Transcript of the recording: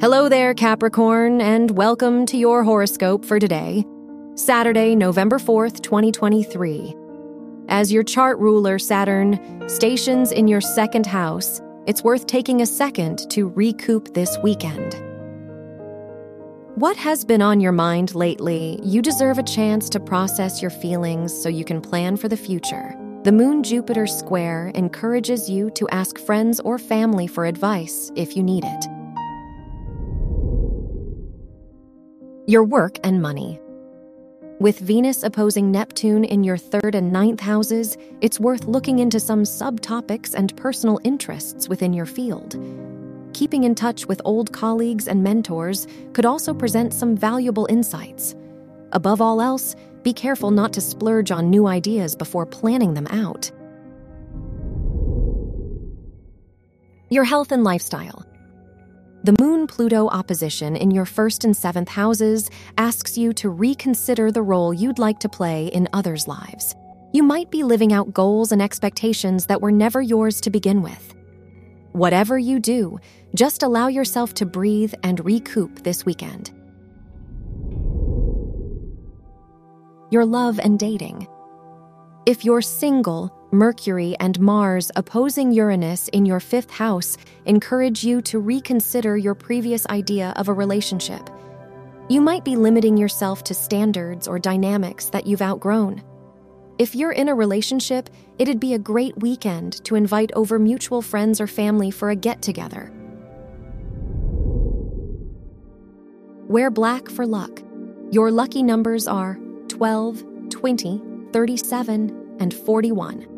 Hello there, Capricorn, and welcome to your horoscope for today, Saturday, November 4th, 2023. As your chart ruler, Saturn, stations in your second house, it's worth taking a second to recoup this weekend. What has been on your mind lately? You deserve a chance to process your feelings so you can plan for the future. The Moon Jupiter square encourages you to ask friends or family for advice if you need it. Your work and money. With Venus opposing Neptune in your third and ninth houses, it's worth looking into some subtopics and personal interests within your field. Keeping in touch with old colleagues and mentors could also present some valuable insights. Above all else, be careful not to splurge on new ideas before planning them out. Your health and lifestyle. The Moon Pluto opposition in your first and seventh houses asks you to reconsider the role you'd like to play in others' lives. You might be living out goals and expectations that were never yours to begin with. Whatever you do, just allow yourself to breathe and recoup this weekend. Your love and dating. If you're single, Mercury and Mars opposing Uranus in your fifth house encourage you to reconsider your previous idea of a relationship. You might be limiting yourself to standards or dynamics that you've outgrown. If you're in a relationship, it'd be a great weekend to invite over mutual friends or family for a get together. Wear black for luck. Your lucky numbers are 12, 20, 37, and 41.